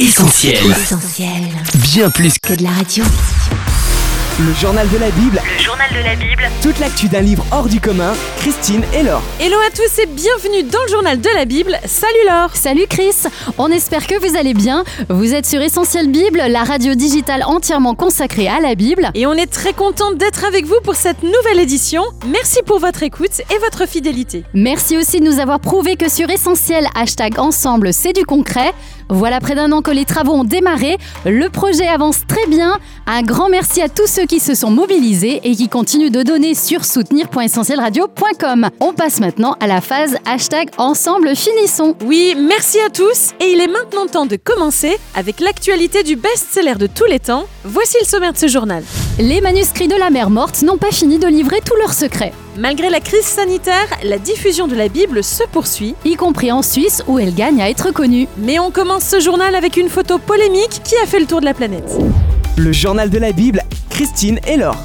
Essentiel. Essentiel. Bien plus que Que de la radio. Le journal de la Bible, Le journal de la Bible. toute l'actu d'un livre hors du commun, Christine et Laure. Hello à tous et bienvenue dans le journal de la Bible. Salut Laure Salut Chris, on espère que vous allez bien. Vous êtes sur Essentiel Bible, la radio digitale entièrement consacrée à la Bible. Et on est très content d'être avec vous pour cette nouvelle édition. Merci pour votre écoute et votre fidélité. Merci aussi de nous avoir prouvé que sur Essentiel, hashtag ensemble, c'est du concret. Voilà près d'un an que les travaux ont démarré. Le projet avance très bien. Un grand merci à tous ceux qui se sont mobilisés et qui continuent de donner sur soutenir.essentielradio.com. On passe maintenant à la phase hashtag ensemble finissons. Oui, merci à tous et il est maintenant temps de commencer avec l'actualité du best-seller de tous les temps. Voici le sommaire de ce journal. Les manuscrits de la mer morte n'ont pas fini de livrer tous leurs secrets. Malgré la crise sanitaire, la diffusion de la Bible se poursuit. y compris en Suisse où elle gagne à être connue. Mais on commence ce journal avec une photo polémique qui a fait le tour de la planète. Le journal de la Bible, Christine et Laure.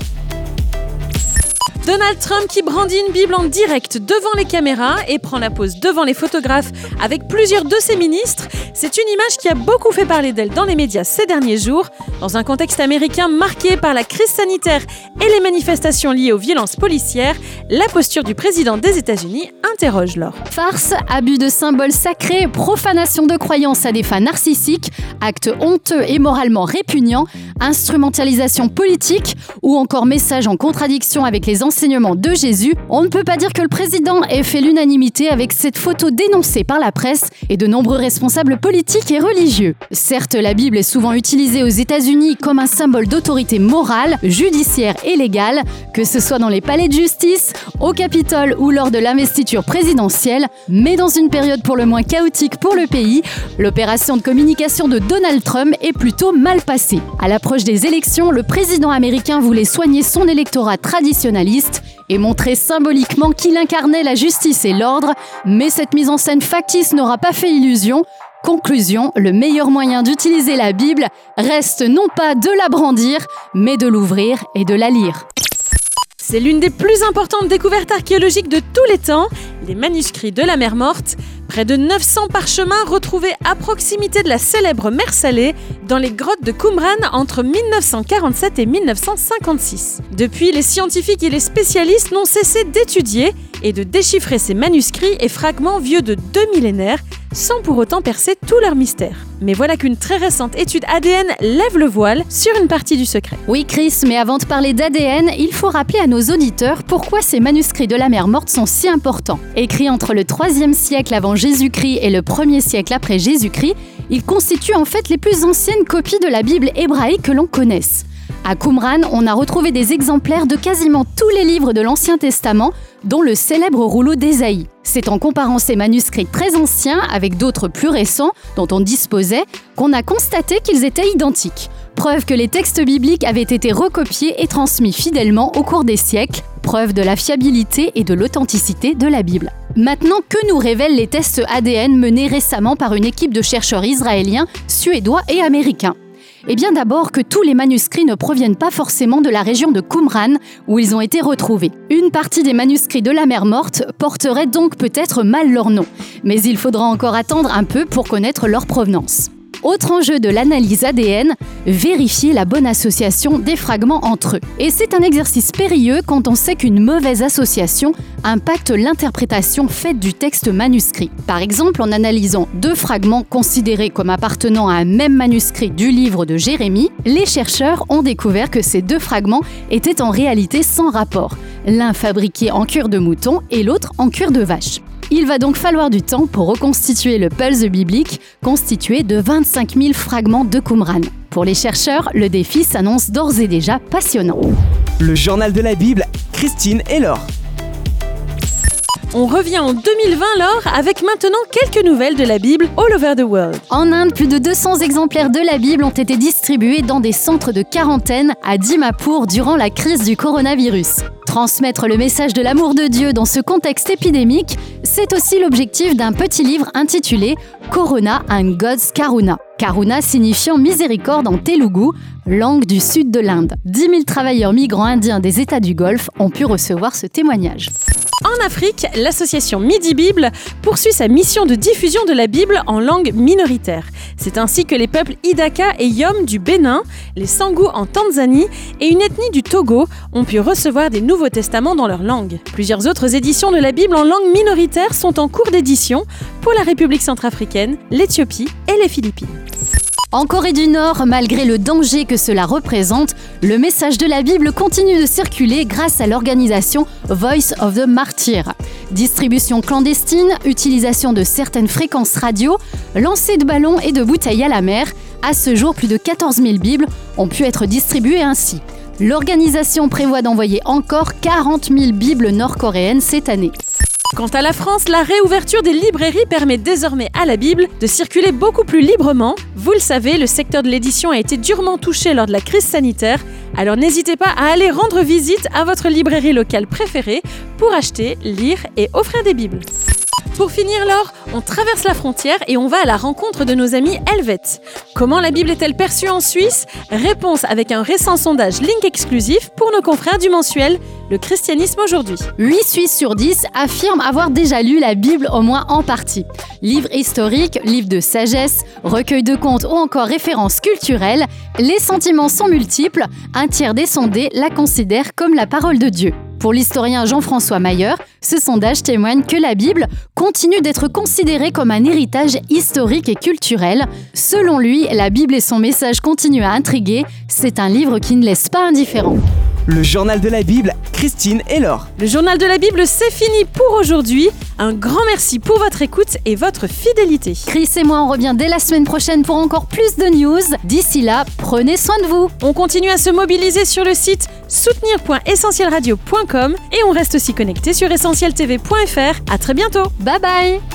Donald Trump qui brandit une Bible en direct devant les caméras et prend la pose devant les photographes avec plusieurs de ses ministres. C'est une image qui a beaucoup fait parler d'elle dans les médias ces derniers jours. Dans un contexte américain marqué par la crise sanitaire et les manifestations liées aux violences policières, la posture du président des États-Unis interroge Laure. Farce, abus de symboles sacrés, profanation de croyances à des fins narcissiques, actes honteux et moralement répugnants, instrumentalisation politique ou encore messages en contradiction avec les enseignements de Jésus, on ne peut pas dire que le président ait fait l'unanimité avec cette photo dénoncée par la presse et de nombreux responsables politiques et religieux. Certes, la Bible est souvent utilisée aux États-Unis comme un symbole d'autorité morale, judiciaire et légale, que ce soit dans les palais de justice, au Capitole ou lors de l'investiture présidentielle, mais dans une période pour le moins chaotique pour le pays, l'opération de communication de Donald Trump est plutôt mal passée. À l'approche des élections, le président américain voulait soigner son électorat traditionnaliste et montrer symboliquement qu'il incarnait la justice et l'ordre, mais cette mise en scène factice n'aura pas fait illusion. Conclusion, le meilleur moyen d'utiliser la Bible reste non pas de la brandir, mais de l'ouvrir et de la lire. C'est l'une des plus importantes découvertes archéologiques de tous les temps, les manuscrits de la mer morte. Près de 900 parchemins retrouvés à proximité de la célèbre mer Salée dans les grottes de Qumran entre 1947 et 1956. Depuis, les scientifiques et les spécialistes n'ont cessé d'étudier et de déchiffrer ces manuscrits et fragments vieux de deux millénaires sans pour autant percer tout leur mystère. Mais voilà qu'une très récente étude ADN lève le voile sur une partie du secret. Oui Chris, mais avant de parler d'ADN, il faut rappeler à nos auditeurs pourquoi ces manuscrits de la mer morte sont si importants. Écrits entre le 3e siècle avant Jésus-Christ et le 1er siècle après Jésus-Christ, ils constituent en fait les plus anciennes copies de la Bible hébraïque que l'on connaisse. À Qumran, on a retrouvé des exemplaires de quasiment tous les livres de l'Ancien Testament, dont le célèbre rouleau d'Ésaïe. C'est en comparant ces manuscrits très anciens avec d'autres plus récents dont on disposait qu'on a constaté qu'ils étaient identiques. Preuve que les textes bibliques avaient été recopiés et transmis fidèlement au cours des siècles, preuve de la fiabilité et de l'authenticité de la Bible. Maintenant, que nous révèlent les tests ADN menés récemment par une équipe de chercheurs israéliens, suédois et américains? Eh bien d'abord que tous les manuscrits ne proviennent pas forcément de la région de Qumran où ils ont été retrouvés. Une partie des manuscrits de la mer morte porterait donc peut-être mal leur nom, mais il faudra encore attendre un peu pour connaître leur provenance. Autre enjeu de l'analyse ADN, vérifier la bonne association des fragments entre eux. Et c'est un exercice périlleux quand on sait qu'une mauvaise association impacte l'interprétation faite du texte manuscrit. Par exemple, en analysant deux fragments considérés comme appartenant à un même manuscrit du livre de Jérémie, les chercheurs ont découvert que ces deux fragments étaient en réalité sans rapport, l'un fabriqué en cuir de mouton et l'autre en cuir de vache. Il va donc falloir du temps pour reconstituer le puzzle biblique constitué de 25 000 fragments de Qumran. Pour les chercheurs, le défi s'annonce d'ores et déjà passionnant. Le journal de la Bible, Christine et Laure. On revient en 2020 Laure avec maintenant quelques nouvelles de la Bible all over the world. En Inde, plus de 200 exemplaires de la Bible ont été distribués dans des centres de quarantaine à Dimapur durant la crise du coronavirus. Transmettre le message de l'amour de Dieu dans ce contexte épidémique, c'est aussi l'objectif d'un petit livre intitulé Corona and God's Karuna. Karuna signifiant miséricorde en Telugu, langue du sud de l'Inde. 10 000 travailleurs migrants indiens des États du Golfe ont pu recevoir ce témoignage. En Afrique, l'association Midi Bible poursuit sa mission de diffusion de la Bible en langue minoritaire. C'est ainsi que les peuples Idaka et Yom du Bénin, les Sangou en Tanzanie et une ethnie du Togo ont pu recevoir des Nouveaux Testaments dans leur langue. Plusieurs autres éditions de la Bible en langue minoritaire sont en cours d'édition pour la République centrafricaine, l'Éthiopie et les Philippines. En Corée du Nord, malgré le danger que cela représente, le message de la Bible continue de circuler grâce à l'organisation Voice of the Martyr. Distribution clandestine, utilisation de certaines fréquences radio, lancer de ballons et de bouteilles à la mer, à ce jour plus de 14 000 Bibles ont pu être distribuées ainsi. L'organisation prévoit d'envoyer encore 40 000 Bibles nord-coréennes cette année. Quant à la France, la réouverture des librairies permet désormais à la Bible de circuler beaucoup plus librement. Vous le savez, le secteur de l'édition a été durement touché lors de la crise sanitaire, alors n'hésitez pas à aller rendre visite à votre librairie locale préférée pour acheter, lire et offrir des Bibles. Pour finir, Laure, on traverse la frontière et on va à la rencontre de nos amis helvètes. Comment la Bible est-elle perçue en Suisse? Réponse avec un récent sondage Link exclusif pour nos confrères du mensuel Le christianisme aujourd'hui. 8 Suisses sur 10 affirment avoir déjà lu la Bible au moins en partie. Livre historique, livre de sagesse, recueil de contes ou encore références culturelles, les sentiments sont multiples. Un tiers des sondés la considèrent comme la parole de Dieu. Pour l'historien Jean-François Mayer, ce sondage témoigne que la Bible continue d'être considérée comme un héritage historique et culturel. Selon lui, la Bible et son message continuent à intriguer. C'est un livre qui ne laisse pas indifférent. Le journal de la Bible, Christine et Laure. Le journal de la Bible, c'est fini pour aujourd'hui. Un grand merci pour votre écoute et votre fidélité. Chris et moi, on revient dès la semaine prochaine pour encore plus de news. D'ici là, prenez soin de vous. On continue à se mobiliser sur le site soutenir.essentielradio.com et on reste aussi connecté sur essentieltv.fr. À très bientôt. Bye bye